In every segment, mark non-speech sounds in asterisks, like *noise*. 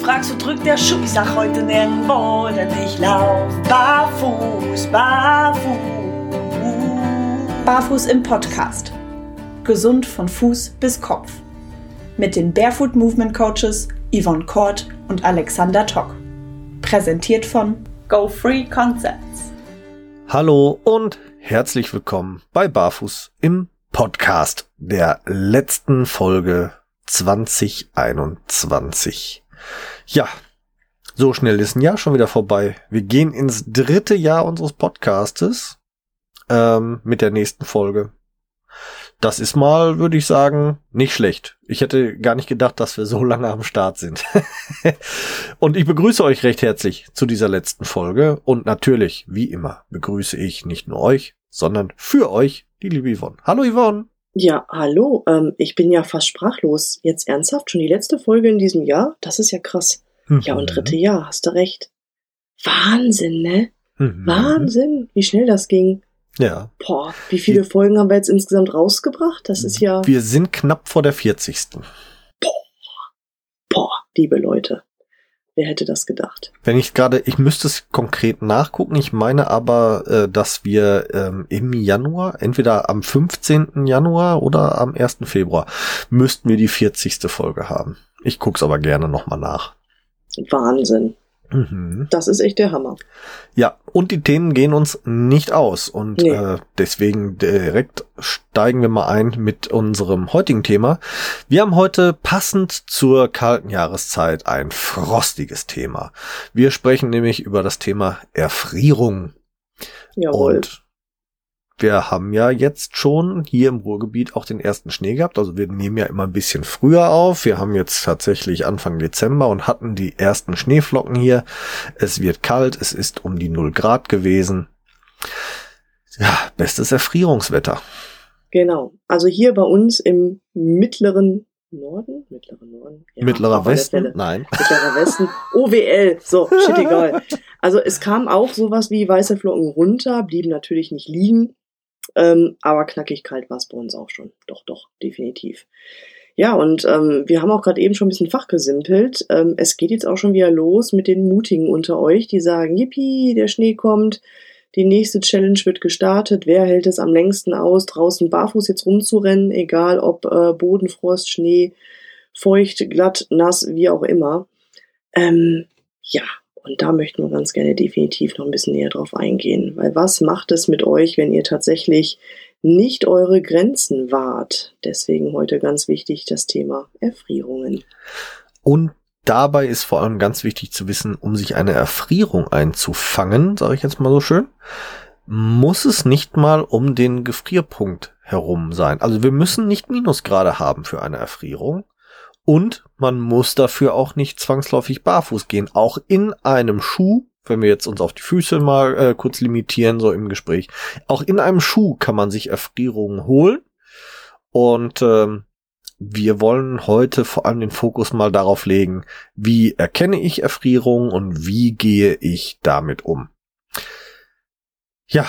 fragst, wo drückt der Schuh? Ich sag heute nirgendwo, denn ich lauf barfuß, barfuß. Barfuß im Podcast. Gesund von Fuß bis Kopf. Mit den Barefoot Movement Coaches Yvonne Kort und Alexander Tock. Präsentiert von Go Free Concepts. Hallo und herzlich willkommen bei Barfuß im Podcast der letzten Folge 2021. Ja, so schnell ist ein Jahr schon wieder vorbei. Wir gehen ins dritte Jahr unseres Podcastes ähm, mit der nächsten Folge. Das ist mal, würde ich sagen, nicht schlecht. Ich hätte gar nicht gedacht, dass wir so *laughs* lange am Start sind. *laughs* und ich begrüße euch recht herzlich zu dieser letzten Folge. Und natürlich, wie immer, begrüße ich nicht nur euch, sondern für euch die liebe Yvonne. Hallo Yvonne. Ja, hallo. Ähm, ich bin ja fast sprachlos. Jetzt ernsthaft schon die letzte Folge in diesem Jahr? Das ist ja krass. Mhm. Ja, und dritte Jahr, hast du recht. Wahnsinn, ne? Mhm. Wahnsinn, wie schnell das ging. Ja. Boah, wie viele Folgen haben wir jetzt insgesamt rausgebracht? Das ist ja. Wir sind knapp vor der 40. Boah. Boah, liebe Leute. Wer hätte das gedacht? Wenn ich gerade, ich müsste es konkret nachgucken. Ich meine aber, äh, dass wir ähm, im Januar, entweder am 15. Januar oder am 1. Februar, müssten wir die 40. Folge haben. Ich guck's aber gerne nochmal nach. Wahnsinn. Mhm. Das ist echt der Hammer. Ja, und die Themen gehen uns nicht aus. Und nee. äh, deswegen direkt steigen wir mal ein mit unserem heutigen Thema. Wir haben heute passend zur kalten Jahreszeit ein frostiges Thema. Wir sprechen nämlich über das Thema Erfrierung. Jawohl. Und wir haben ja jetzt schon hier im Ruhrgebiet auch den ersten Schnee gehabt. Also wir nehmen ja immer ein bisschen früher auf. Wir haben jetzt tatsächlich Anfang Dezember und hatten die ersten Schneeflocken hier. Es wird kalt. Es ist um die 0 Grad gewesen. Ja, bestes Erfrierungswetter. Genau. Also hier bei uns im mittleren Norden? Mittlerer Norden? Ja, Mittlerer Westen? Nein. Mittlerer Westen. OWL. So, shit egal. *laughs* Also es kam auch sowas wie weiße Flocken runter, blieben natürlich nicht liegen. Ähm, aber knackig kalt war es bei uns auch schon. Doch, doch, definitiv. Ja, und ähm, wir haben auch gerade eben schon ein bisschen fachgesimpelt. Ähm, es geht jetzt auch schon wieder los mit den Mutigen unter euch, die sagen, yippie, der Schnee kommt, die nächste Challenge wird gestartet. Wer hält es am längsten aus, draußen barfuß jetzt rumzurennen, egal ob äh, Bodenfrost, Schnee, feucht, glatt, nass, wie auch immer. Ähm, ja, und da möchten wir ganz gerne definitiv noch ein bisschen näher drauf eingehen. Weil was macht es mit euch, wenn ihr tatsächlich nicht eure Grenzen wahrt? Deswegen heute ganz wichtig das Thema Erfrierungen. Und dabei ist vor allem ganz wichtig zu wissen, um sich eine Erfrierung einzufangen, sage ich jetzt mal so schön, muss es nicht mal um den Gefrierpunkt herum sein. Also wir müssen nicht Minusgrade haben für eine Erfrierung. Und man muss dafür auch nicht zwangsläufig barfuß gehen. Auch in einem Schuh, wenn wir jetzt uns auf die Füße mal äh, kurz limitieren, so im Gespräch, auch in einem Schuh kann man sich Erfrierungen holen. Und ähm, wir wollen heute vor allem den Fokus mal darauf legen, wie erkenne ich Erfrierungen und wie gehe ich damit um. Ja,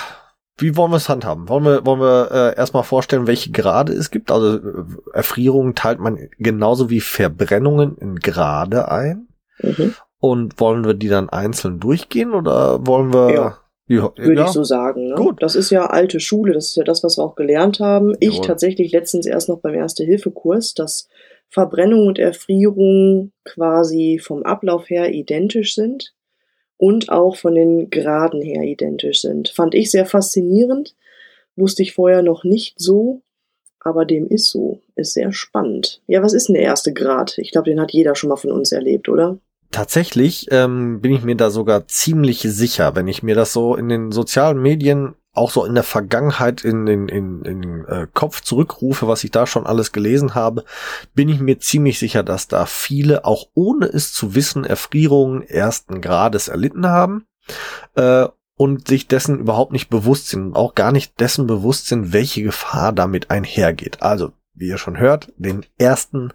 wie wollen wir es handhaben? Wollen wir, wollen wir äh, erstmal vorstellen, welche Grade es gibt? Also äh, Erfrierungen teilt man genauso wie Verbrennungen in Grade ein. Mhm. Und wollen wir die dann einzeln durchgehen oder wollen wir. Ja. Ja, Würde ja. ich so sagen. Ne? Gut. Das ist ja alte Schule, das ist ja das, was wir auch gelernt haben. Ich Jawohl. tatsächlich letztens erst noch beim Erste-Hilfe-Kurs, dass Verbrennung und Erfrierung quasi vom Ablauf her identisch sind und auch von den Graden her identisch sind. Fand ich sehr faszinierend, wusste ich vorher noch nicht so, aber dem ist so. Ist sehr spannend. Ja, was ist denn der erste Grad? Ich glaube, den hat jeder schon mal von uns erlebt, oder? Tatsächlich ähm, bin ich mir da sogar ziemlich sicher, wenn ich mir das so in den sozialen Medien auch so in der Vergangenheit in den in, in, in äh, Kopf zurückrufe, was ich da schon alles gelesen habe, bin ich mir ziemlich sicher, dass da viele auch ohne es zu wissen Erfrierungen ersten Grades erlitten haben äh, und sich dessen überhaupt nicht bewusst sind, auch gar nicht dessen bewusst sind, welche Gefahr damit einhergeht. Also wie ihr schon hört, den ersten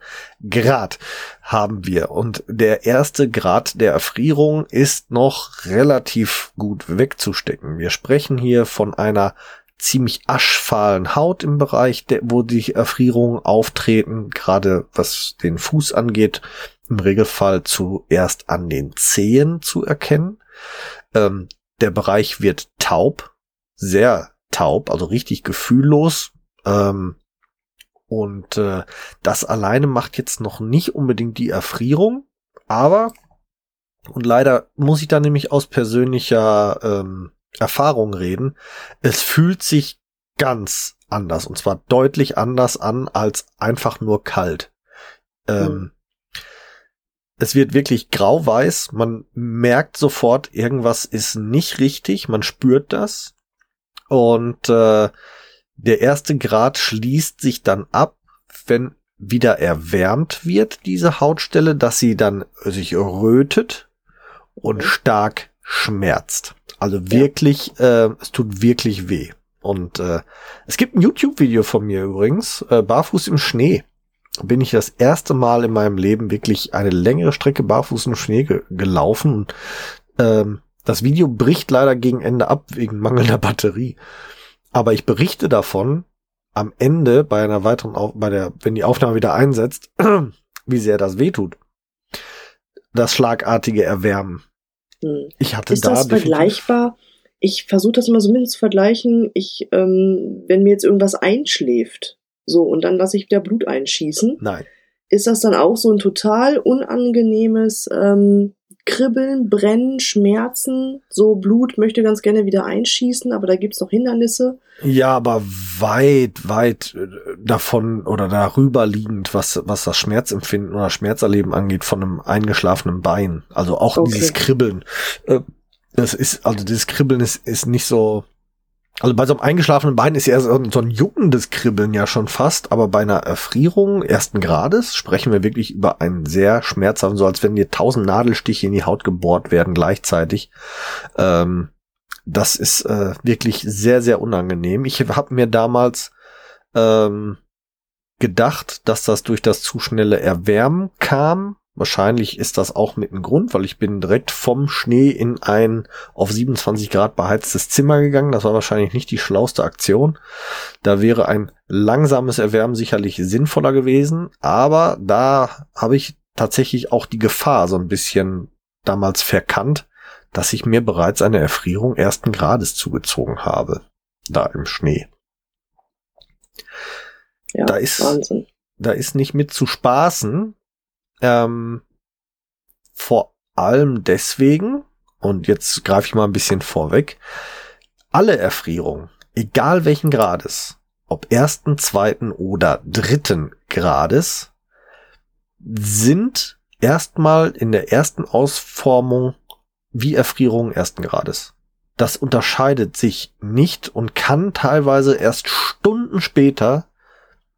Grad haben wir. Und der erste Grad der Erfrierung ist noch relativ gut wegzustecken. Wir sprechen hier von einer ziemlich aschfahlen Haut im Bereich, wo die Erfrierungen auftreten, gerade was den Fuß angeht, im Regelfall zuerst an den Zehen zu erkennen. Ähm, der Bereich wird taub, sehr taub, also richtig gefühllos. Ähm, und äh, das alleine macht jetzt noch nicht unbedingt die Erfrierung, aber und leider muss ich da nämlich aus persönlicher ähm, Erfahrung reden. Es fühlt sich ganz anders und zwar deutlich anders an als einfach nur kalt. Ähm, mhm. Es wird wirklich grau-weiß. Man merkt sofort, irgendwas ist nicht richtig. Man spürt das. Und äh, der erste Grad schließt sich dann ab, wenn wieder erwärmt wird, diese Hautstelle, dass sie dann sich rötet und stark schmerzt. Also wirklich, ja. äh, es tut wirklich weh. Und äh, es gibt ein YouTube-Video von mir übrigens, äh, Barfuß im Schnee. Bin ich das erste Mal in meinem Leben wirklich eine längere Strecke barfuß im Schnee ge gelaufen. Und, ähm, das Video bricht leider gegen Ende ab wegen mangelnder Batterie. Aber ich berichte davon am Ende bei einer weiteren, Auf bei der, wenn die Aufnahme wieder einsetzt, *clears throat* wie sehr das wehtut. Das schlagartige Erwärmen. Hm. Ich hatte Ist da das vergleichbar? Ich versuche das immer so ein zu vergleichen. Ich, ähm, wenn mir jetzt irgendwas einschläft, so und dann lasse ich wieder Blut einschießen. Nein. Ist das dann auch so ein total unangenehmes ähm, Kribbeln, Brennen, Schmerzen, so Blut möchte ganz gerne wieder einschießen, aber da gibt's noch Hindernisse. Ja, aber weit, weit äh, davon oder darüber liegend, was, was das Schmerzempfinden oder Schmerzerleben angeht, von einem eingeschlafenen Bein. Also auch okay. dieses Kribbeln. Äh, das ist, also dieses Kribbeln ist, ist nicht so, also bei so einem eingeschlafenen Bein ist ja so ein juckendes Kribbeln ja schon fast, aber bei einer Erfrierung ersten Grades sprechen wir wirklich über einen sehr schmerzhaften, so als wenn dir tausend Nadelstiche in die Haut gebohrt werden gleichzeitig. Ähm, das ist äh, wirklich sehr, sehr unangenehm. Ich habe mir damals ähm, gedacht, dass das durch das zu schnelle Erwärmen kam, Wahrscheinlich ist das auch mit einem Grund, weil ich bin direkt vom Schnee in ein auf 27 Grad beheiztes Zimmer gegangen. Das war wahrscheinlich nicht die schlauste Aktion. Da wäre ein langsames Erwärmen sicherlich sinnvoller gewesen. Aber da habe ich tatsächlich auch die Gefahr so ein bisschen damals verkannt, dass ich mir bereits eine Erfrierung ersten Grades zugezogen habe. Da im Schnee. Ja, da ist, Wahnsinn. da ist nicht mit zu spaßen, ähm, vor allem deswegen, und jetzt greife ich mal ein bisschen vorweg, alle Erfrierungen, egal welchen Grades, ob ersten, zweiten oder dritten Grades, sind erstmal in der ersten Ausformung wie Erfrierungen ersten Grades. Das unterscheidet sich nicht und kann teilweise erst Stunden später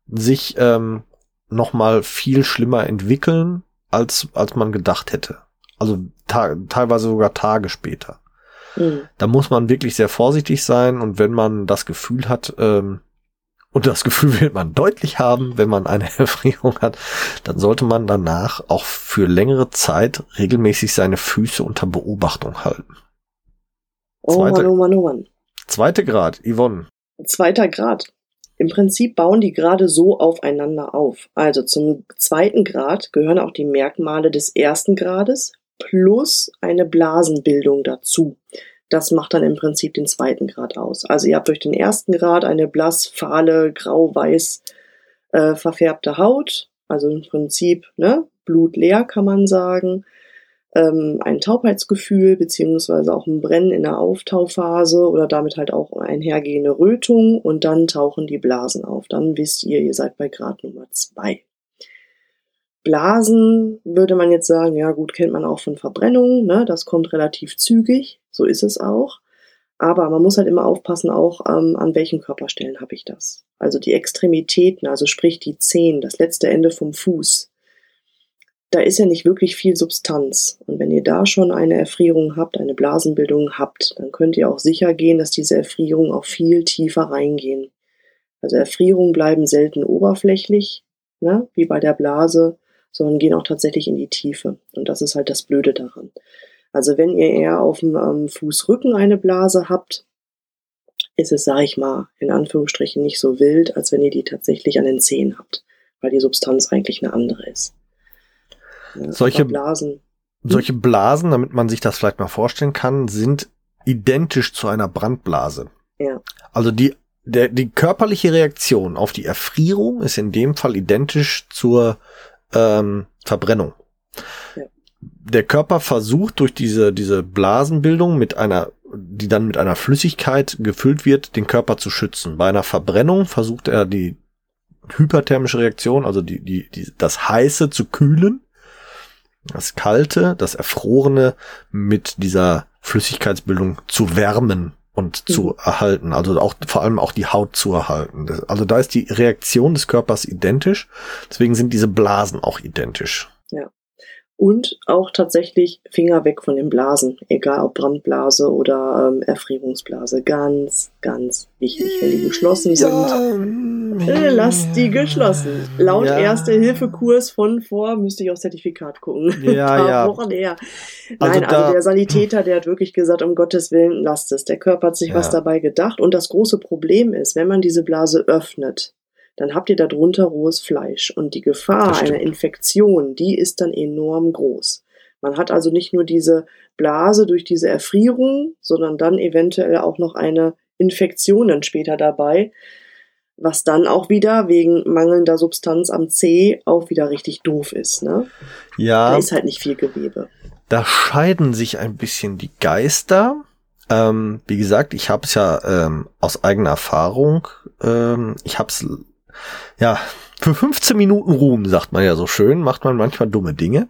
sich ähm, noch viel schlimmer entwickeln, als, als man gedacht hätte. Also teilweise sogar Tage später. Mhm. Da muss man wirklich sehr vorsichtig sein und wenn man das Gefühl hat, ähm, und das Gefühl wird man deutlich haben, wenn man eine *laughs* Erfrierung hat, dann sollte man danach auch für längere Zeit regelmäßig seine Füße unter Beobachtung halten. Oh Zweite, Mann, oh Mann, oh Mann. Zweite Grad, Yvonne. Zweiter Grad. Im Prinzip bauen die Grade so aufeinander auf. Also zum zweiten Grad gehören auch die Merkmale des ersten Grades plus eine Blasenbildung dazu. Das macht dann im Prinzip den zweiten Grad aus. Also ihr habt durch den ersten Grad eine blass, fahle, grau-weiß äh, verfärbte Haut. Also im Prinzip ne, blutleer kann man sagen ähm, ein Taubheitsgefühl beziehungsweise auch ein Brennen in der Auftauphase oder damit halt auch einhergehende Rötung und dann tauchen die Blasen auf. Dann wisst ihr, ihr seid bei Grad Nummer zwei. Blasen würde man jetzt sagen, ja gut, kennt man auch von Verbrennungen, ne? das kommt relativ zügig, so ist es auch. Aber man muss halt immer aufpassen, auch ähm, an welchen Körperstellen habe ich das. Also die Extremitäten, also sprich die Zehen, das letzte Ende vom Fuß, da ist ja nicht wirklich viel Substanz. Und wenn ihr da schon eine Erfrierung habt, eine Blasenbildung habt, dann könnt ihr auch sicher gehen, dass diese Erfrierungen auch viel tiefer reingehen. Also Erfrierungen bleiben selten oberflächlich, ne, wie bei der Blase, sondern gehen auch tatsächlich in die Tiefe. Und das ist halt das Blöde daran. Also wenn ihr eher auf dem ähm, Fußrücken eine Blase habt, ist es, sag ich mal, in Anführungsstrichen nicht so wild, als wenn ihr die tatsächlich an den Zehen habt, weil die Substanz eigentlich eine andere ist. Solche Blasen. Solche Blasen, damit man sich das vielleicht mal vorstellen kann, sind identisch zu einer Brandblase. Ja. Also die, der, die körperliche Reaktion auf die Erfrierung ist in dem Fall identisch zur ähm, Verbrennung. Ja. Der Körper versucht durch diese, diese Blasenbildung mit einer, die dann mit einer Flüssigkeit gefüllt wird, den Körper zu schützen. Bei einer Verbrennung versucht er die hyperthermische Reaktion, also die, die, die, das Heiße zu kühlen, das Kalte, das Erfrorene mit dieser Flüssigkeitsbildung zu wärmen und mhm. zu erhalten. Also auch vor allem auch die Haut zu erhalten. Also da ist die Reaktion des Körpers identisch. Deswegen sind diese Blasen auch identisch. Ja und auch tatsächlich Finger weg von den Blasen, egal ob Brandblase oder ähm, Erfrierungsblase. Ganz, ganz wichtig, wenn die geschlossen sind. Ja. Äh, lasst die geschlossen. Laut ja. Erste-Hilfe-Kurs von vor, müsste ich aufs Zertifikat gucken. Ja, *laughs* ja. Wochen her. Also Nein, also der Sanitäter, der hat wirklich gesagt, um Gottes Willen, lasst es. Der Körper hat sich ja. was dabei gedacht. Und das große Problem ist, wenn man diese Blase öffnet, dann habt ihr darunter rohes Fleisch. Und die Gefahr einer Infektion, die ist dann enorm groß. Man hat also nicht nur diese Blase durch diese Erfrierung, sondern dann eventuell auch noch eine Infektion dann später dabei, was dann auch wieder wegen mangelnder Substanz am C auch wieder richtig doof ist. Ne? Ja. Da ist halt nicht viel Gewebe. Da scheiden sich ein bisschen die Geister. Ähm, wie gesagt, ich habe es ja ähm, aus eigener Erfahrung. Ähm, ich habe es ja, für 15 Minuten Ruhm, sagt man ja so schön, macht man manchmal dumme Dinge.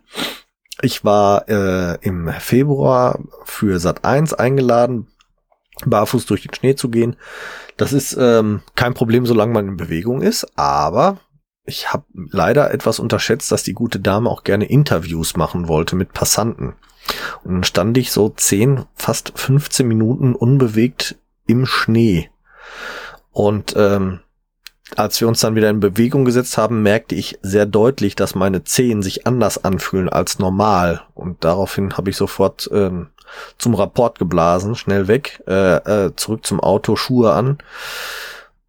Ich war äh, im Februar für Sat 1 eingeladen, barfuß durch den Schnee zu gehen. Das ist ähm, kein Problem, solange man in Bewegung ist, aber ich habe leider etwas unterschätzt, dass die gute Dame auch gerne Interviews machen wollte mit Passanten. Und dann stand ich so 10, fast 15 Minuten unbewegt im Schnee. Und ähm, als wir uns dann wieder in Bewegung gesetzt haben, merkte ich sehr deutlich, dass meine Zehen sich anders anfühlen als normal. Und daraufhin habe ich sofort äh, zum Rapport geblasen, schnell weg, äh, äh, zurück zum Auto, Schuhe an,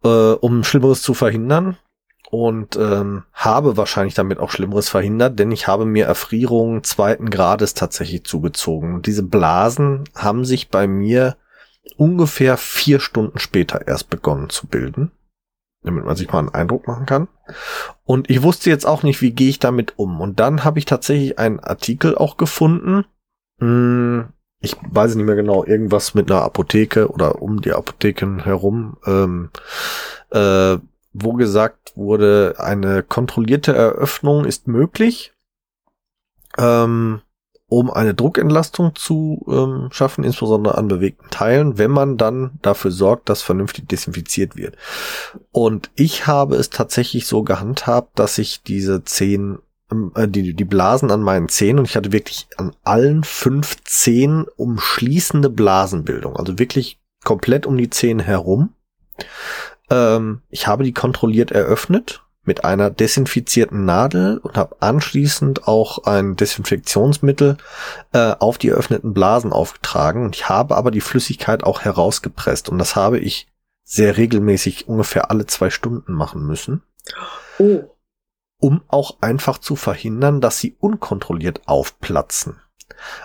äh, um Schlimmeres zu verhindern. Und ähm, habe wahrscheinlich damit auch Schlimmeres verhindert, denn ich habe mir Erfrierungen zweiten Grades tatsächlich zugezogen. Und diese Blasen haben sich bei mir ungefähr vier Stunden später erst begonnen zu bilden damit man sich mal einen Eindruck machen kann. Und ich wusste jetzt auch nicht, wie gehe ich damit um. Und dann habe ich tatsächlich einen Artikel auch gefunden. Hm, ich weiß nicht mehr genau, irgendwas mit einer Apotheke oder um die Apotheken herum, ähm, äh, wo gesagt wurde, eine kontrollierte Eröffnung ist möglich. Ähm, um eine Druckentlastung zu ähm, schaffen, insbesondere an bewegten Teilen, wenn man dann dafür sorgt, dass vernünftig desinfiziert wird. Und ich habe es tatsächlich so gehandhabt, dass ich diese zehn, ähm, äh, die, die Blasen an meinen Zähnen, und ich hatte wirklich an allen fünf Zehen umschließende Blasenbildung, also wirklich komplett um die Zähne herum. Ähm, ich habe die kontrolliert eröffnet mit einer desinfizierten Nadel und habe anschließend auch ein Desinfektionsmittel äh, auf die eröffneten Blasen aufgetragen. Und ich habe aber die Flüssigkeit auch herausgepresst. Und das habe ich sehr regelmäßig ungefähr alle zwei Stunden machen müssen. Oh. Um auch einfach zu verhindern, dass sie unkontrolliert aufplatzen.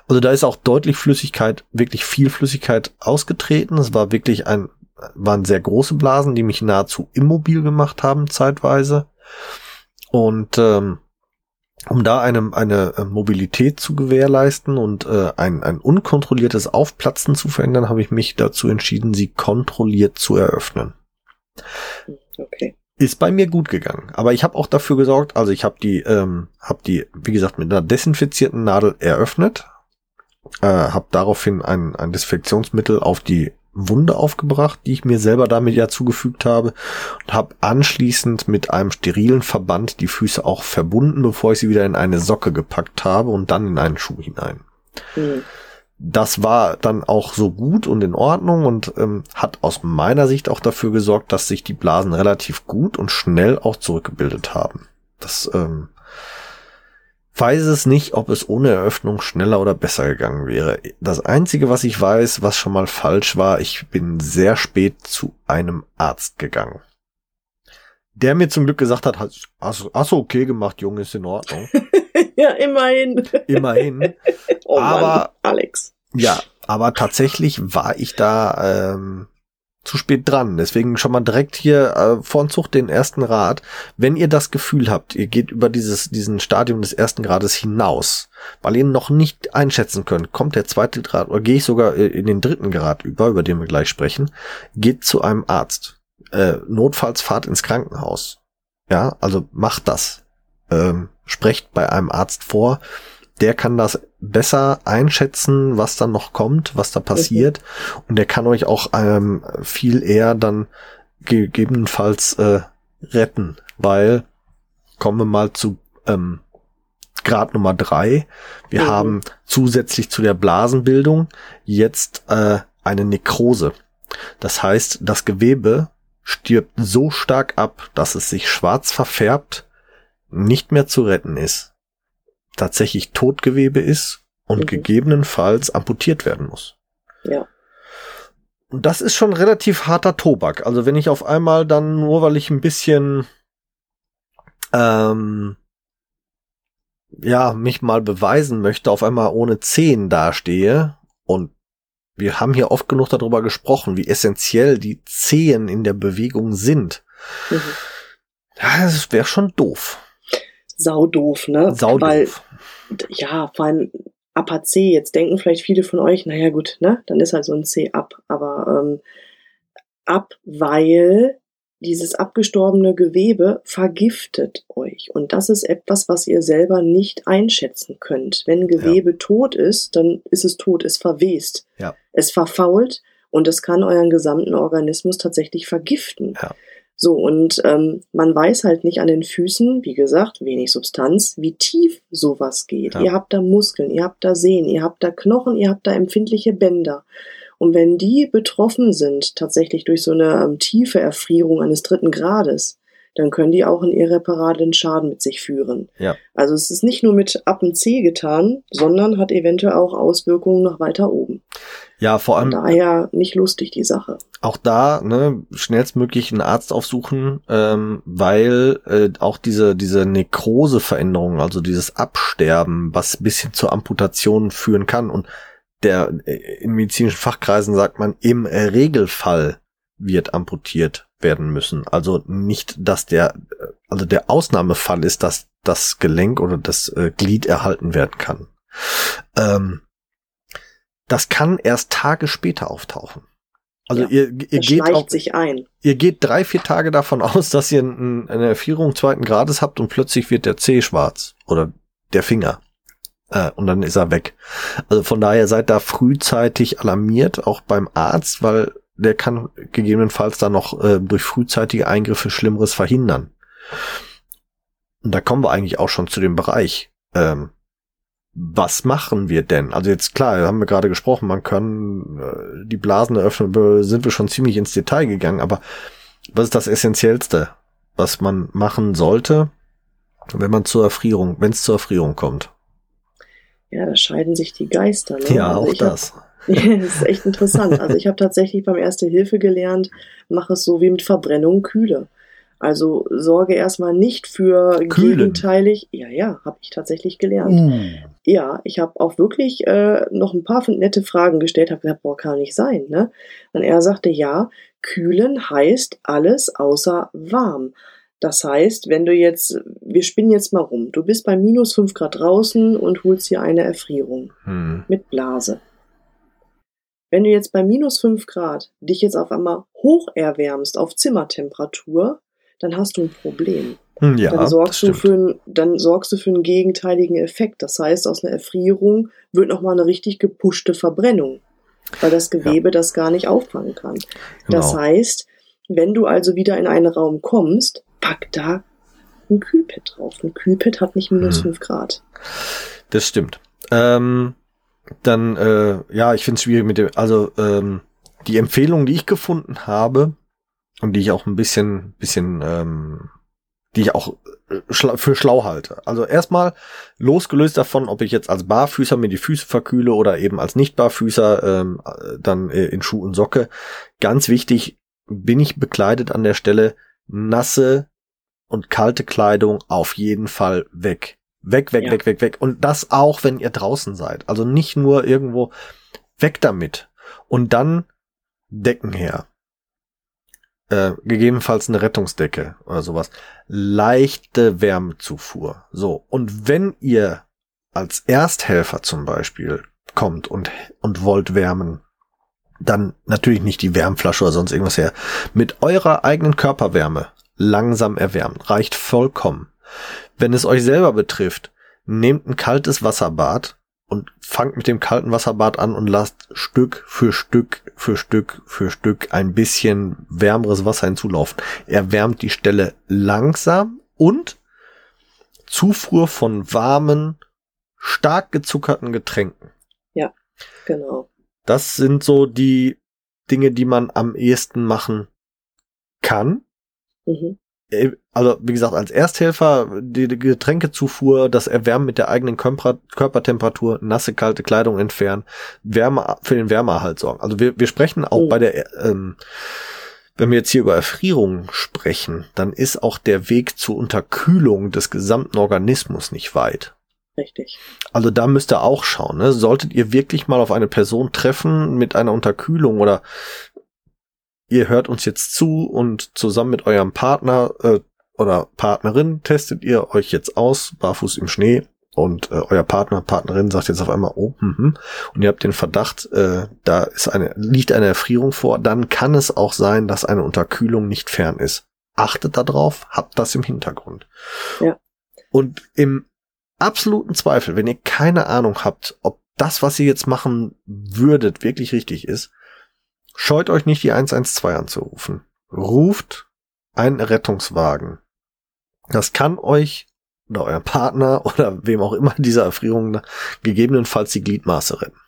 Also da ist auch deutlich Flüssigkeit, wirklich viel Flüssigkeit ausgetreten. Es war wirklich ein, waren sehr große Blasen, die mich nahezu immobil gemacht haben zeitweise. Und ähm, um da eine, eine äh, Mobilität zu gewährleisten und äh, ein, ein unkontrolliertes Aufplatzen zu verändern, habe ich mich dazu entschieden, sie kontrolliert zu eröffnen. Okay. Ist bei mir gut gegangen. Aber ich habe auch dafür gesorgt, also ich habe die, ähm, habe die, wie gesagt, mit einer desinfizierten Nadel eröffnet, äh, habe daraufhin ein, ein Desinfektionsmittel auf die Wunde aufgebracht, die ich mir selber damit ja zugefügt habe und habe anschließend mit einem sterilen Verband die Füße auch verbunden, bevor ich sie wieder in eine Socke gepackt habe und dann in einen Schuh hinein. Mhm. Das war dann auch so gut und in Ordnung und ähm, hat aus meiner Sicht auch dafür gesorgt, dass sich die Blasen relativ gut und schnell auch zurückgebildet haben. Das ähm, weiß es nicht, ob es ohne Eröffnung schneller oder besser gegangen wäre. Das Einzige, was ich weiß, was schon mal falsch war, ich bin sehr spät zu einem Arzt gegangen. Der mir zum Glück gesagt hat, hast, hast du okay gemacht, Junge, ist in Ordnung. *laughs* ja, immerhin. Immerhin. *laughs* Oh Aber- Mann, Alex. Ja, aber tatsächlich war ich da ähm, zu spät dran. Deswegen schon mal direkt hier äh, vor und Zucht den ersten Rat. Wenn ihr das Gefühl habt, ihr geht über dieses diesen Stadium des ersten Grades hinaus, weil ihr noch nicht einschätzen könnt, kommt der zweite Grad oder gehe ich sogar äh, in den dritten Grad über, über den wir gleich sprechen, geht zu einem Arzt. Äh, notfalls fahrt ins Krankenhaus. Ja, also macht das. Ähm, sprecht bei einem Arzt vor. Der kann das besser einschätzen, was dann noch kommt, was da passiert. Und der kann euch auch ähm, viel eher dann gegebenenfalls äh, retten. Weil, kommen wir mal zu ähm, Grad Nummer drei. Wir Mhm. haben zusätzlich zu der Blasenbildung jetzt äh, eine Nekrose. Das heißt, das Gewebe stirbt so stark ab, dass es sich schwarz verfärbt, nicht mehr zu retten ist, tatsächlich Totgewebe ist und Mhm. gegebenenfalls amputiert werden muss. Ja. Und das ist schon relativ harter Tobak. Also wenn ich auf einmal dann nur, weil ich ein bisschen ähm, ja, mich mal beweisen möchte, auf einmal ohne Zehen dastehe und wir haben hier oft genug darüber gesprochen, wie essentiell die Zehen in der Bewegung sind. Mhm. Ja, das wäre schon doof. Sau doof, ne? Sau Weil, ja, vor allem Upper C, jetzt denken vielleicht viele von euch, naja gut, ne? Dann ist halt so ein C ab. Aber ähm, ab, weil dieses abgestorbene Gewebe vergiftet euch. Und das ist etwas, was ihr selber nicht einschätzen könnt. Wenn Gewebe tot ist, dann ist es tot, es verwest. Ja. Es verfault und es kann euren gesamten Organismus tatsächlich vergiften. Ja. So, und ähm, man weiß halt nicht an den Füßen, wie gesagt, wenig Substanz, wie tief sowas geht. Ja. Ihr habt da Muskeln, ihr habt da Sehnen, ihr habt da Knochen, ihr habt da empfindliche Bänder. Und wenn die betroffen sind, tatsächlich durch so eine ähm, tiefe Erfrierung eines dritten Grades, dann können die auch einen irreparablen Schaden mit sich führen. Ja. Also es ist nicht nur mit Ab und C getan, sondern hat eventuell auch Auswirkungen nach weiter oben. Ja, vor Von allem daher nicht lustig, die Sache. auch da ne, schnellstmöglich einen Arzt aufsuchen, ähm, weil äh, auch diese diese Nekroseveränderung, also dieses Absterben, was bis hin zur Amputation führen kann und der äh, in medizinischen Fachkreisen sagt man im Regelfall wird amputiert werden müssen. Also nicht, dass der also der Ausnahmefall ist, dass das Gelenk oder das äh, Glied erhalten werden kann. Ähm, das kann erst Tage später auftauchen. Also Ja, ihr, ihr geht auch, schleicht sich ein. ihr geht drei, vier Tage davon aus, dass ihr ein, eine Erfrierung zweiten Grades habt und plötzlich wird der Zeh schwarz oder der Finger. Äh, und dann ist er weg. Also von daher seid da frühzeitig alarmiert, auch beim Arzt, weil der kann gegebenenfalls dann noch äh, durch frühzeitige Eingriffe Schlimmeres verhindern. Und da kommen wir eigentlich auch schon zu dem Bereich. Ähm, was machen wir denn? Also jetzt klar, haben wir gerade gesprochen, man kann äh, die Blasen eröffnen, sind wir schon ziemlich ins Detail gegangen, aber was ist das Essentiellste, was man machen sollte, wenn man zur Erfrierung, wenn es zur Erfrierung kommt? Ja, da scheiden sich die Geister. Ne? Ja, Also auch ich hab- das. *laughs* das ist echt interessant. Also ich habe tatsächlich beim Erste Hilfe gelernt, mache es so wie mit Verbrennung kühle. Also sorge erstmal nicht für Kühlen? gegenteilig. Ja, ja, habe ich tatsächlich gelernt. Uh. Ja, ich habe auch wirklich äh, noch ein paar nette Fragen gestellt, habe gesagt, boah, kann nicht sein, ne? Und er sagte, ja, kühlen heißt alles außer warm. Das heißt, wenn du jetzt, wir spinnen jetzt mal rum, du bist bei minus 5 Grad draußen und holst hier eine Erfrierung Hm. mit Blase. Wenn du jetzt bei minus 5 Grad dich jetzt auf einmal hoch erwärmst auf Zimmertemperatur, dann hast du ein Problem Hm, Ja, dann sorgst du das für einen, dann sorgst du für einen gegenteiligen Effekt. Das heißt, aus einer Erfrierung wird nochmal eine richtig gepushte Verbrennung, weil das Gewebe das gar nicht auffangen kann. Das Genau. heißt, wenn du also wieder in einen Raum kommst, pack da ein Kühlpad drauf. Ein Kühlpad hat nicht minus Hm. 5 Grad. Das stimmt. Ähm, dann, äh, ja, ich finde es schwierig mit dem, also ähm, die Empfehlung, die ich gefunden habe und die ich auch ein bisschen, bisschen ähm, die ich auch äh, schla für schlau halte. Also erstmal losgelöst davon, ob ich jetzt als Barfüßer mir die Füße verkühle oder eben als Nicht-Barfüßer ähm, dann äh, in Schuh und Socke. Ganz wichtig, bin ich bekleidet an der Stelle, nasse und kalte Kleidung auf jeden Fall weg. Weg, weg, ja. weg, weg, weg. Und das auch, wenn ihr draußen seid. Also nicht nur irgendwo weg damit. Und dann Decken her. Äh, gegebenenfalls eine Rettungsdecke oder sowas. Leichte Wärmezufuhr. So. Und wenn ihr als Ersthelfer zum Beispiel kommt und, und wollt wärmen, dann natürlich nicht die Wärmflasche oder sonst irgendwas her. Mit eurer eigenen Körperwärme langsam erwärmen. Reicht vollkommen. Wenn es euch selber betrifft, nehmt ein kaltes Wasserbad und fangt mit dem kalten Wasserbad an und lasst Stück für Stück für Stück für Stück ein bisschen wärmeres Wasser hinzulaufen. Erwärmt die Stelle langsam und Zufuhr von warmen, stark gezuckerten Getränken. Ja, genau. Das sind so die Dinge, die man am ehesten machen kann. Mhm. Äh, also, wie gesagt, als Ersthelfer die Getränkezufuhr, das Erwärmen mit der eigenen Körper Körpertemperatur, nasse, kalte Kleidung entfernen, Wärme, für den Wärmeerhalt sorgen. Also wir, wir sprechen auch mhm. bei der, ähm, wenn wir jetzt hier über Erfrierung sprechen, dann ist auch der Weg zur Unterkühlung des gesamten Organismus nicht weit. Richtig. Also da müsst ihr auch schauen. Ne? Solltet ihr wirklich mal auf eine Person treffen mit einer Unterkühlung oder ihr hört uns jetzt zu und zusammen mit eurem Partner äh, oder Partnerin testet ihr euch jetzt aus, barfuß im Schnee und äh, euer Partner, Partnerin sagt jetzt auf einmal, oh, mhm, und ihr habt den Verdacht, äh, da ist eine, liegt eine Erfrierung vor, dann kann es auch sein, dass eine Unterkühlung nicht fern ist. Achtet darauf, habt das im Hintergrund. Ja. Und im absoluten Zweifel, wenn ihr keine Ahnung habt, ob das, was ihr jetzt machen würdet, wirklich richtig ist, Scheut euch nicht, die 112 anzurufen. Ruft einen Rettungswagen. Das kann euch oder euer Partner *laughs* oder wem auch immer dieser Erfrierung gegebenenfalls die Gliedmaße retten.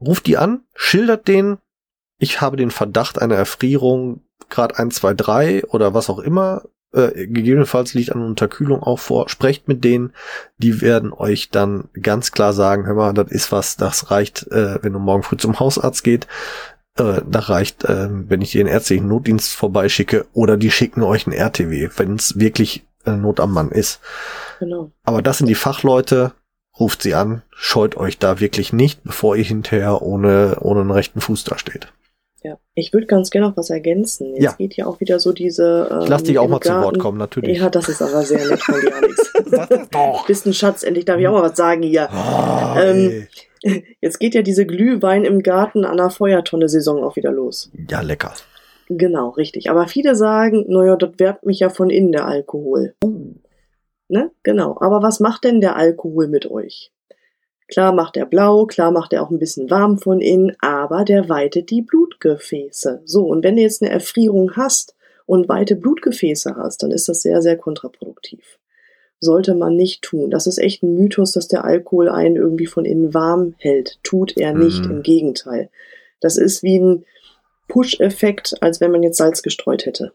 Ruft die an, schildert den, ich habe den Verdacht einer Erfrierung Grad 1, 2, 3 oder was auch immer, äh, gegebenenfalls liegt eine Unterkühlung auch vor. Sprecht mit denen, die werden euch dann ganz klar sagen, hör mal, das ist was, das reicht, äh, wenn du morgen früh zum Hausarzt geht. Äh, da reicht, äh, wenn ich dir den ärztlichen Notdienst vorbeischicke oder die schicken euch einen RTW, wenn es wirklich äh, Not am Mann ist. Genau. Aber das sind die Fachleute, ruft sie an, scheut euch da wirklich nicht, bevor ihr hinterher ohne, ohne einen rechten Fuß da steht. Ja, ich würde ganz gerne noch was ergänzen. Jetzt ja. geht ja auch wieder so diese. Ähm, ich lass dich auch mal Garten. zu Wort kommen, natürlich. Ja, das ist aber sehr nett von dir, Alex. *laughs* Doch. Bist ein Schatz, endlich darf ich auch mal was sagen hier. Oh, ähm, jetzt geht ja diese Glühwein im Garten an der Feuertonne-Saison auch wieder los. Ja, lecker. Genau, richtig. Aber viele sagen, naja, das wärmt mich ja von innen, der Alkohol. Uh. Ne? Genau. Aber was macht denn der Alkohol mit euch? Klar macht er blau, klar macht er auch ein bisschen warm von innen, aber der weitet die Blutgefäße. So, und wenn du jetzt eine Erfrierung hast und weite Blutgefäße hast, dann ist das sehr, sehr kontraproduktiv. Sollte man nicht tun. Das ist echt ein Mythos, dass der Alkohol einen irgendwie von innen warm hält. Tut er nicht, mhm. im Gegenteil. Das ist wie ein Push-Effekt, als wenn man jetzt Salz gestreut hätte.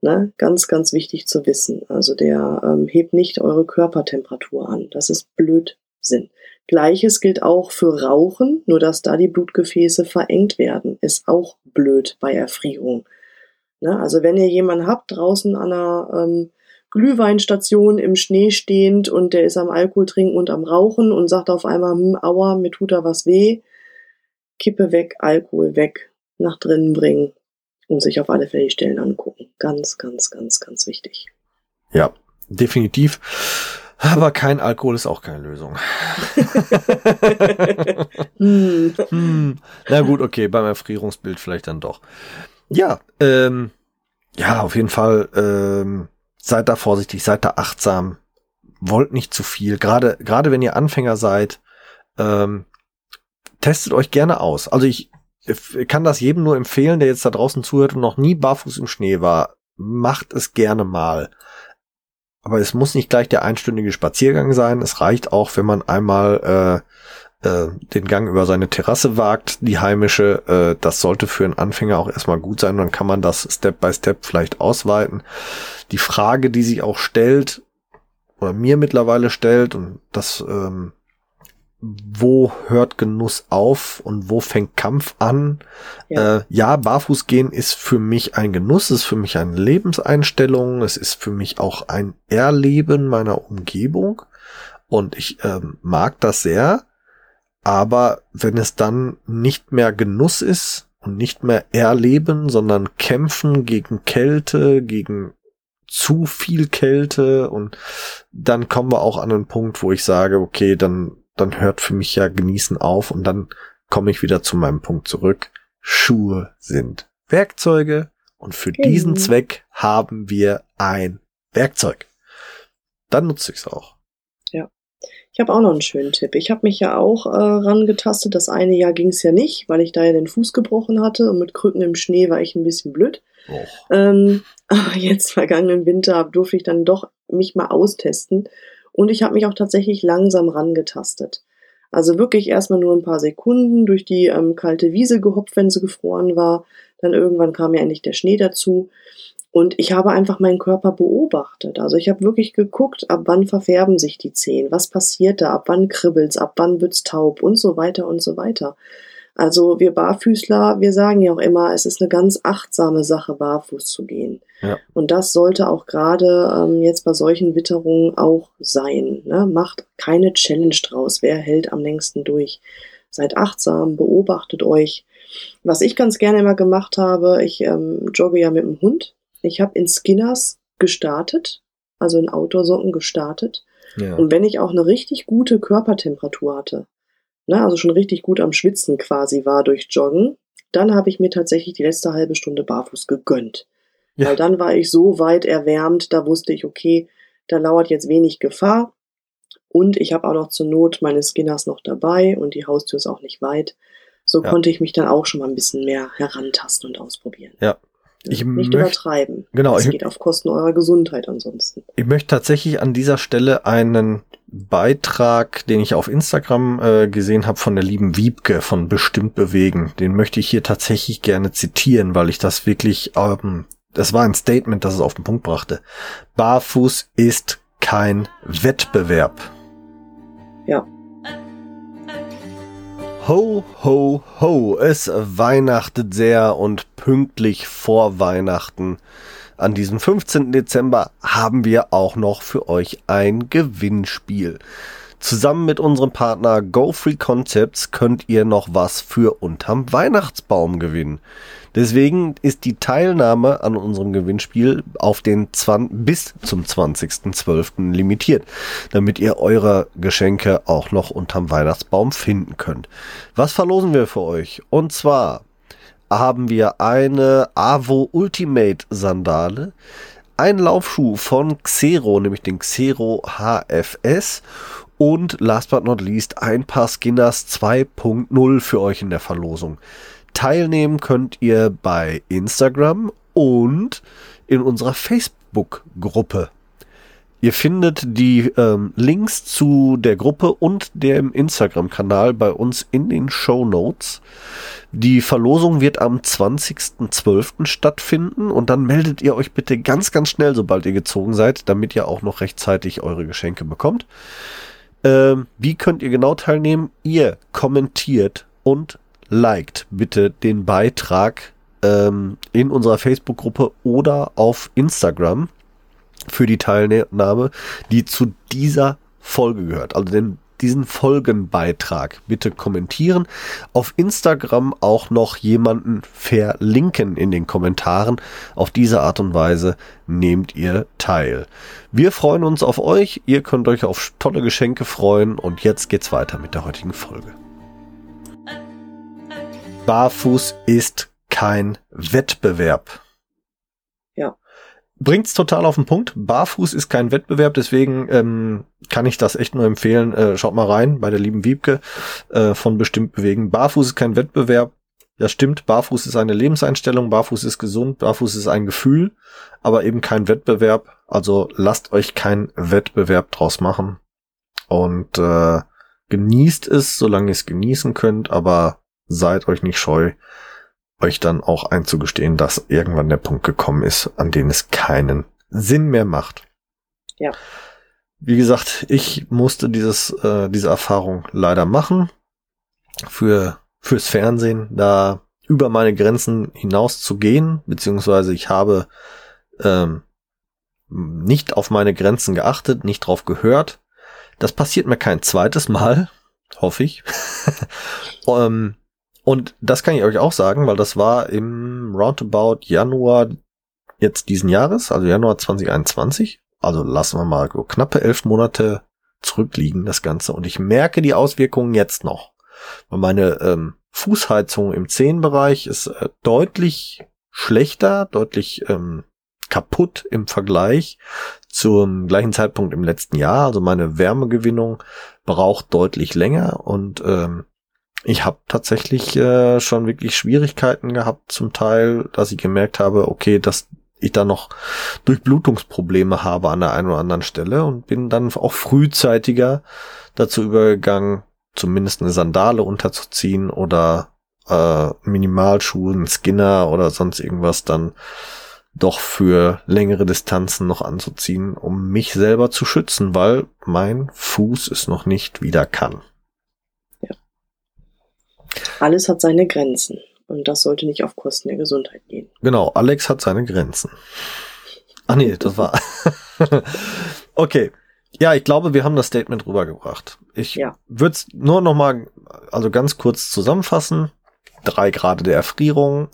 Ne? Ganz, ganz wichtig zu wissen. Also der ähm, hebt nicht eure Körpertemperatur an. Das ist Blödsinn. Gleiches gilt auch für Rauchen, nur dass da die Blutgefäße verengt werden, ist auch blöd bei Erfrierung. Ne? Also wenn ihr jemanden habt draußen an einer ähm, Glühweinstation im Schnee stehend und der ist am Alkohol trinken und am Rauchen und sagt auf einmal, hm, aua, mir tut da was weh, Kippe weg, Alkohol weg, nach drinnen bringen und sich auf alle Fälle die Stellen angucken. Ganz, ganz, ganz, ganz wichtig. Ja, definitiv. Aber kein Alkohol ist auch keine Lösung. *laughs* hm. Hm. Na gut, okay, beim Erfrierungsbild vielleicht dann doch. Ja, ähm, ja, auf jeden Fall, ähm, seid da vorsichtig, seid da achtsam, wollt nicht zu viel. Gerade, gerade wenn ihr Anfänger seid, ähm, testet euch gerne aus. Also ich, ich kann das jedem nur empfehlen, der jetzt da draußen zuhört und noch nie barfuß im Schnee war. Macht es gerne mal. Aber es muss nicht gleich der einstündige Spaziergang sein. Es reicht auch, wenn man einmal äh, den Gang über seine Terrasse wagt, die heimische, äh, das sollte für einen Anfänger auch erstmal gut sein. Dann kann man das Step by Step vielleicht ausweiten. Die Frage, die sich auch stellt, oder mir mittlerweile stellt, und das, ähm, wo hört Genuss auf und wo fängt Kampf an? Ja, äh, ja barfuß gehen ist für mich ein Genuss, ist für mich eine Lebenseinstellung, es ist für mich auch ein Erleben meiner Umgebung und ich ähm, mag das sehr. Aber wenn es dann nicht mehr Genuss ist und nicht mehr erleben, sondern kämpfen gegen Kälte, gegen zu viel Kälte und dann kommen wir auch an einen Punkt, wo ich sage, okay, dann, dann hört für mich ja genießen auf und dann komme ich wieder zu meinem Punkt zurück. Schuhe sind Werkzeuge und für mhm. diesen Zweck haben wir ein Werkzeug. Dann nutze ich es auch. Ich habe auch noch einen schönen Tipp. Ich habe mich ja auch äh, rangetastet. Das eine Jahr ging es ja nicht, weil ich da ja den Fuß gebrochen hatte und mit Krücken im Schnee war ich ein bisschen blöd. Oh. Ähm, *laughs* aber jetzt vergangenen Winter durfte ich dann doch mich mal austesten und ich habe mich auch tatsächlich langsam rangetastet. Also wirklich erstmal nur ein paar Sekunden durch die ähm, kalte Wiese gehopft, wenn sie gefroren war. Dann irgendwann kam ja endlich der Schnee dazu. Und ich habe einfach meinen Körper beobachtet. Also ich habe wirklich geguckt, ab wann verfärben sich die Zehen, was passiert da, ab wann kribbelt's, ab wann wird's taub und so weiter und so weiter. Also wir Barfüßler, wir sagen ja auch immer, es ist eine ganz achtsame Sache, barfuß zu gehen. Ja. Und das sollte auch gerade ähm, jetzt bei solchen Witterungen auch sein. Ne? Macht keine Challenge draus, wer hält am längsten durch. Seid achtsam, beobachtet euch. Was ich ganz gerne immer gemacht habe, ich ähm, jogge ja mit dem Hund ich habe in Skinners gestartet, also in Outdoor-Socken gestartet. Ja. Und wenn ich auch eine richtig gute Körpertemperatur hatte, ne, also schon richtig gut am Schwitzen quasi war durch Joggen, dann habe ich mir tatsächlich die letzte halbe Stunde barfuß gegönnt. Ja. Weil dann war ich so weit erwärmt, da wusste ich, okay, da lauert jetzt wenig Gefahr. Und ich habe auch noch zur Not meine Skinners noch dabei und die Haustür ist auch nicht weit. So ja. konnte ich mich dann auch schon mal ein bisschen mehr herantasten und ausprobieren. Ja, ich nicht übertreiben. Genau. Es geht auf Kosten eurer Gesundheit ansonsten. Ich möchte tatsächlich an dieser Stelle einen Beitrag, den ich auf Instagram äh, gesehen habe von der lieben Wiebke von Bestimmt Bewegen. Den möchte ich hier tatsächlich gerne zitieren, weil ich das wirklich, ähm, das war ein Statement, das es auf den Punkt brachte. Barfuß ist kein Wettbewerb. Ja. Ho, ho, ho, es weihnachtet sehr und pünktlich vor Weihnachten. An diesem 15. Dezember haben wir auch noch für euch ein Gewinnspiel. Zusammen mit unserem Partner GoFree Concepts könnt ihr noch was für unterm Weihnachtsbaum gewinnen. Deswegen ist die Teilnahme an unserem Gewinnspiel auf den 20, bis zum 20.12. limitiert, damit ihr eure Geschenke auch noch unterm Weihnachtsbaum finden könnt. Was verlosen wir für euch? Und zwar haben wir eine Avo Ultimate Sandale, ein Laufschuh von Xero, nämlich den Xero HFS und last but not least ein paar Skinners 2.0 für euch in der Verlosung. Teilnehmen könnt ihr bei Instagram und in unserer Facebook-Gruppe. Ihr findet die ähm, Links zu der Gruppe und dem Instagram-Kanal bei uns in den Show Notes. Die Verlosung wird am 20.12. stattfinden und dann meldet ihr euch bitte ganz, ganz schnell, sobald ihr gezogen seid, damit ihr auch noch rechtzeitig eure Geschenke bekommt. Ähm, wie könnt ihr genau teilnehmen? Ihr kommentiert und liked bitte den Beitrag ähm, in unserer Facebook-Gruppe oder auf Instagram für die Teilnahme, die zu dieser Folge gehört. Also den diesen Folgenbeitrag bitte kommentieren. Auf Instagram auch noch jemanden verlinken in den Kommentaren. Auf diese Art und Weise nehmt ihr teil. Wir freuen uns auf euch. Ihr könnt euch auf tolle Geschenke freuen. Und jetzt geht's weiter mit der heutigen Folge. Barfuß ist kein Wettbewerb bringt's total auf den Punkt. Barfuß ist kein Wettbewerb, deswegen ähm, kann ich das echt nur empfehlen. Äh, schaut mal rein bei der lieben Wiebke äh, von Bestimmt Bewegen. Barfuß ist kein Wettbewerb. Ja, stimmt. Barfuß ist eine Lebenseinstellung. Barfuß ist gesund. Barfuß ist ein Gefühl, aber eben kein Wettbewerb. Also lasst euch keinen Wettbewerb draus machen. Und äh, genießt es, solange ihr es genießen könnt, aber seid euch nicht scheu, euch dann auch einzugestehen, dass irgendwann der Punkt gekommen ist, an dem es keinen Sinn mehr macht. Ja. Wie gesagt, ich musste dieses, äh, diese Erfahrung leider machen für fürs Fernsehen, da über meine Grenzen hinaus zu gehen, beziehungsweise ich habe ähm, nicht auf meine Grenzen geachtet, nicht drauf gehört. Das passiert mir kein zweites Mal, hoffe ich. *laughs* ähm, und das kann ich euch auch sagen, weil das war im Roundabout Januar jetzt diesen Jahres, also Januar 2021. Also lassen wir mal so knappe elf Monate zurückliegen, das Ganze. Und ich merke die Auswirkungen jetzt noch. Weil meine ähm, Fußheizung im Zehenbereich ist äh, deutlich schlechter, deutlich ähm, kaputt im Vergleich zum gleichen Zeitpunkt im letzten Jahr. Also meine Wärmegewinnung braucht deutlich länger und ähm, ich habe tatsächlich äh, schon wirklich Schwierigkeiten gehabt, zum Teil, dass ich gemerkt habe, okay, dass ich da noch Durchblutungsprobleme habe an der einen oder anderen Stelle und bin dann auch frühzeitiger dazu übergegangen, zumindest eine Sandale unterzuziehen oder äh, Minimalschuhen, Skinner oder sonst irgendwas dann doch für längere Distanzen noch anzuziehen, um mich selber zu schützen, weil mein Fuß es noch nicht wieder kann. Alles hat seine Grenzen und das sollte nicht auf Kosten der Gesundheit gehen. Genau, Alex hat seine Grenzen. Ach nee, das war. *laughs* okay. Ja, ich glaube, wir haben das Statement rübergebracht. Ich ja. würde es nur noch mal, also ganz kurz zusammenfassen. Drei Grade der Erfrierung,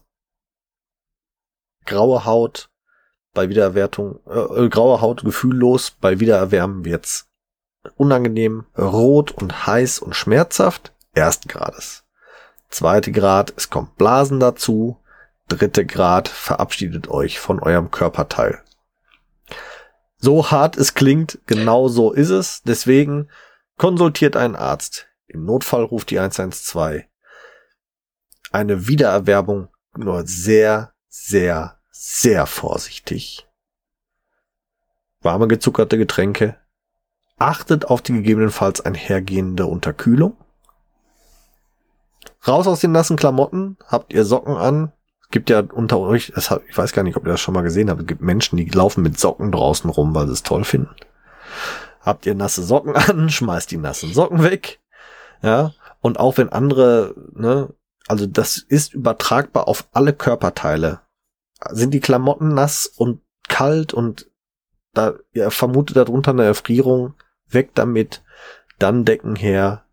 graue Haut bei Wiedererwärtung, äh, graue Haut gefühllos, bei Wiedererwärmen wird's unangenehm, rot und heiß und schmerzhaft, ersten Grades. Zweite Grad, es kommt Blasen dazu. Dritte Grad, verabschiedet euch von eurem Körperteil. So hart es klingt, genau so ist es. Deswegen konsultiert einen Arzt. Im Notfall ruft die 112. Eine Wiedererwerbung nur sehr, sehr, sehr vorsichtig. Warme gezuckerte Getränke. Achtet auf die gegebenenfalls einhergehende Unterkühlung. Raus aus den nassen Klamotten. Habt ihr Socken an. Es gibt ja unter euch, ich weiß gar nicht, ob ihr das schon mal gesehen habt, es gibt Menschen, die laufen mit Socken draußen rum, weil sie es toll finden. Habt ihr nasse Socken an, *laughs* schmeißt die nassen Socken weg. Ja. Und auch wenn andere, ne, also das ist übertragbar auf alle Körperteile. Sind die Klamotten nass und kalt und da ihr vermutet darunter eine Erfrierung, weg damit, dann Decken her,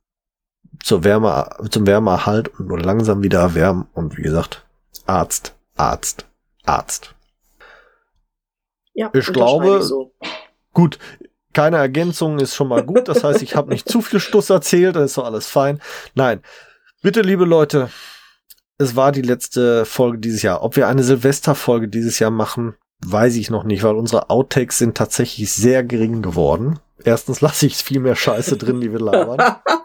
zur Wärme, zum Wärmeerhalt und nur langsam wieder erwärmen und wie gesagt, Arzt, Arzt, Arzt. Ja, ich glaube, so. gut, keine Ergänzung ist schon mal gut. Das heißt, ich habe nicht zu viel Stuss erzählt, das ist so alles fein. Nein, Bitte, liebe Leute, es war die letzte Folge dieses Jahr. Ob wir eine Silvesterfolge dieses Jahr machen, weiß ich noch nicht, weil unsere Outtakes sind tatsächlich sehr gering geworden. Erstens lasse ich viel mehr Scheiße drin, die wir labern. *laughs*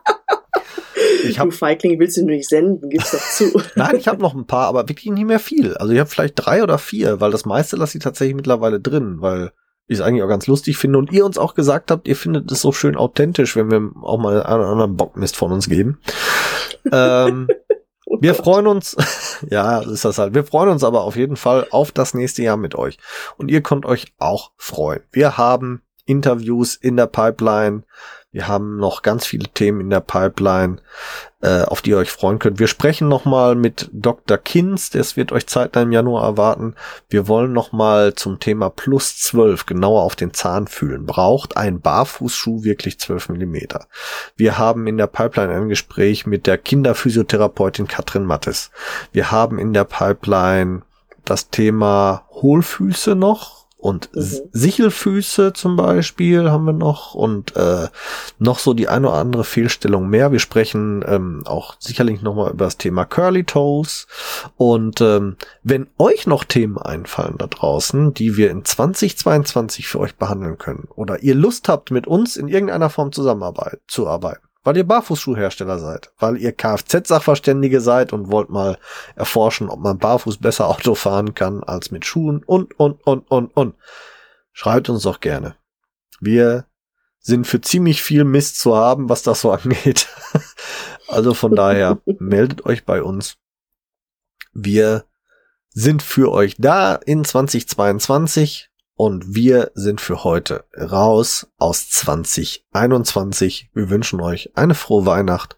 Ich hab, du Feigling, willst du nicht senden? Gib's doch zu. *laughs* Nein, ich habe noch ein paar, aber wirklich nicht mehr viel. Also ich habe vielleicht drei oder vier, weil das meiste lasse ich tatsächlich mittlerweile drin, weil ich es eigentlich auch ganz lustig finde und ihr uns auch gesagt habt, ihr findet es so schön authentisch, wenn wir auch mal einen oder anderen Bockmist von uns geben. ähm, *laughs* wir freuen uns, *laughs* ja, ist das halt. Wir freuen uns aber auf jeden Fall auf das nächste Jahr mit euch. Und ihr könnt euch auch freuen. Wir haben Interviews in der Pipeline. Wir haben noch ganz viele Themen in der Pipeline, äh, auf die ihr euch freuen könnt. Wir sprechen nochmal mit Dr. Kins, das wird euch zeitnah im Januar erwarten. Wir wollen nochmal zum Thema Plus 12 genauer auf den Zahn fühlen. Braucht ein Barfußschuh wirklich 12 Millimeter? Wir haben in der Pipeline ein Gespräch mit der Kinderphysiotherapeutin Katrin Mattes. Wir haben in der Pipeline das Thema Hohlfüße noch und mhm. Sichelfüße zum Beispiel haben wir noch und äh, noch so die eine oder andere Fehlstellung mehr. Wir sprechen ähm, auch sicherlich nochmal über das Thema Curly Toes. Und ähm, wenn euch noch Themen einfallen da draußen, die wir in 2022 für euch behandeln können oder ihr Lust habt, mit uns in irgendeiner Form zusammenarbeit zu arbeiten, weil ihr Barfußschuhhersteller seid, weil ihr Kfz-Sachverständige seid und wollt mal erforschen, ob man barfuß besser *laughs* Auto fahren kann als mit Schuhen und, und, und, und, und. Schreibt uns doch gerne. Wir sind für ziemlich viel Mist zu haben, was das so *laughs* angeht. also von daher *laughs* meldet euch bei uns. Wir sind für euch da in 2022 und wir sind für heute raus aus 2021. Wir wünschen euch eine frohe Weihnacht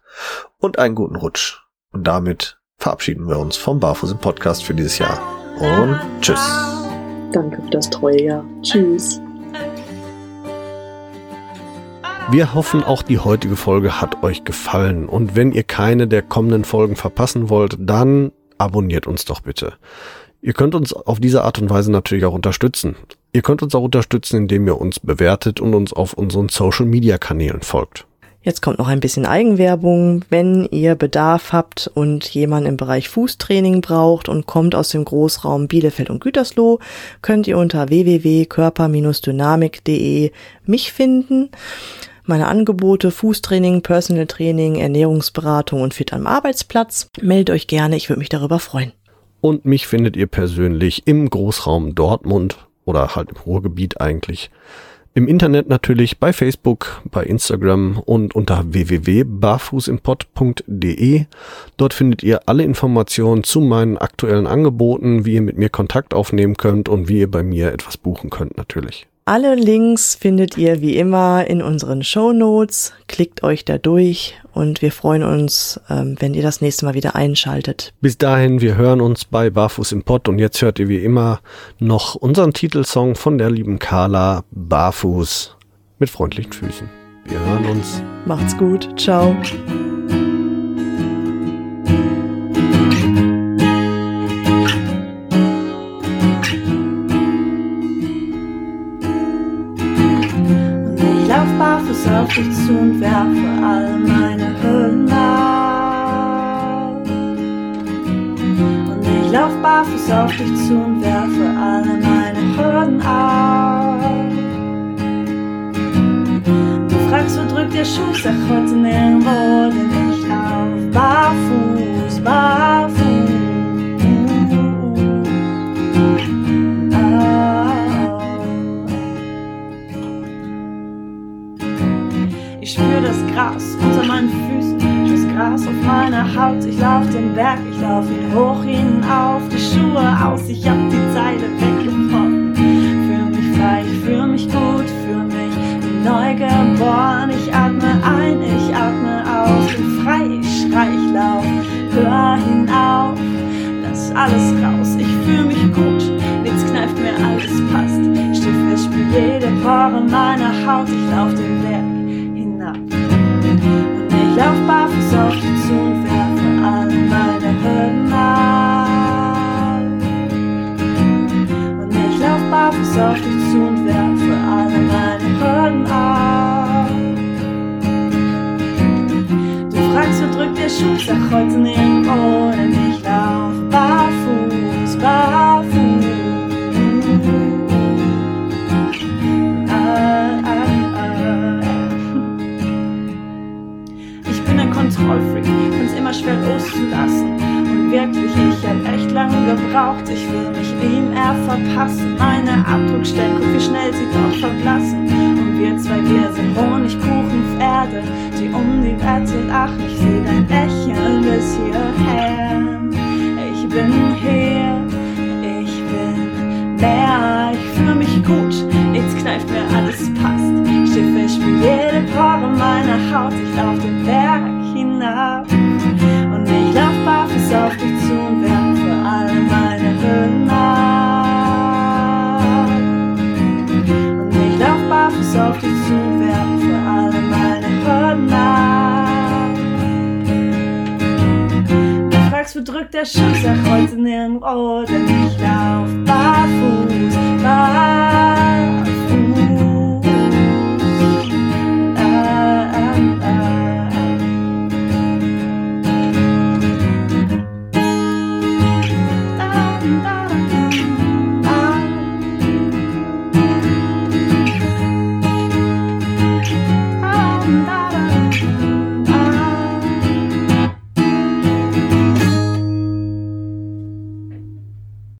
und einen guten Rutsch. Und damit verabschieden wir uns vom Barfuß im Podcast für dieses Jahr. Und tschüss. Danke für das treue Jahr. Tschüss. Wir hoffen, auch die heutige Folge hat euch gefallen. Und wenn ihr keine der kommenden Folgen verpassen wollt, dann abonniert uns doch bitte. Ihr könnt uns auf diese Art und Weise natürlich auch unterstützen. Ihr könnt uns auch unterstützen, indem ihr uns bewertet und uns auf unseren Social-Media-Kanälen folgt. Jetzt kommt noch ein bisschen Eigenwerbung. Wenn ihr Bedarf habt und jemanden im Bereich Fußtraining braucht und kommt aus dem Großraum Bielefeld und Gütersloh, könnt ihr unter www.körper-dynamik.de mich finden. Meine Angebote Fußtraining, Personal Training, Ernährungsberatung und Fit am Arbeitsplatz. Meldet euch gerne, ich würde mich darüber freuen. Und mich findet ihr persönlich im Großraum Dortmund oder halt im Ruhrgebiet eigentlich. Im Internet natürlich bei Facebook, bei Instagram und unter www.barfußimpod.de. Dort findet ihr alle Informationen zu meinen aktuellen Angeboten, wie ihr mit mir Kontakt aufnehmen könnt und wie ihr bei mir etwas buchen könnt natürlich. Alle Links findet ihr wie immer in unseren Show Notes. Klickt euch da durch und wir freuen uns, ähm, wenn ihr das nächste Mal wieder einschaltet. Bis dahin, wir hören uns bei Barfuß im Pott und jetzt hört ihr wie immer noch unseren Titelsong von der lieben Carla Barfuß mit freundlichen Füßen. Wir hören uns. Macht's gut. Ciao. Dich zu und werfe all meine Hüllen ab. Und ich lauf barfuß auf dich zu und werfe alle meine Hürden ab. Du fragst, wo drückt der Schuh? Sag heute nirgendwo, denn ich lauf barfuß, barfuß. Gras unter meinen Füßen, das Gras auf meiner Haut. Ich lauf den Berg, ich lauf ihn hoch hinauf, die Schuhe aus, ich hab die Zeile weggebrochen. Fühl mich frei, ich fühl mich gut, fühl mich neu geboren. Ich atme ein, ich atme aus, bin frei, ich schrei, ich lauf, hör hinauf, lass alles raus. Ich fühl mich gut, nichts kneift mir, alles passt. Stift, ich spür jede Pore meiner Haut, ich lauf den Berg lauf barfuß auf dich zu und werfe alle meine Hürden ab. Und ich lauf barfuß auf dich zu und werfe alle meine Hürden ab. Du fragst, wo drückt der Schuh, sag heute nirgendwo, denn ich lauf barfuß, barfuß. Kontrollfreak, find's immer schwer loszulassen. Und wirklich, ich hab echt lange gebraucht, ich will mich ihm eher verpassen. Meine Abdruckstellen, guck wie schnell sie doch verblassen. Und wir zwei, wir sind Honigkuchenpferde, die um die Wette lachen. Ich seh dein Lächeln bis hierher. Ich bin hier, ich bin mehr, ich fühle mich gut, nichts kneift mir, alles passt. Schiffe, ich spür jede Pore meiner Haut, ich lauf den Berg hinab. Und ich lauf barfuß auf dich zu und werfe alle meine Hüllen ab. Und ich lauf barfuß auf dich zu und werfe alle meine Hürden ab. Du fragst, wo drückt der Schuh? Sag heute nirgendwo, denn ich lauf barfuß, barfuß.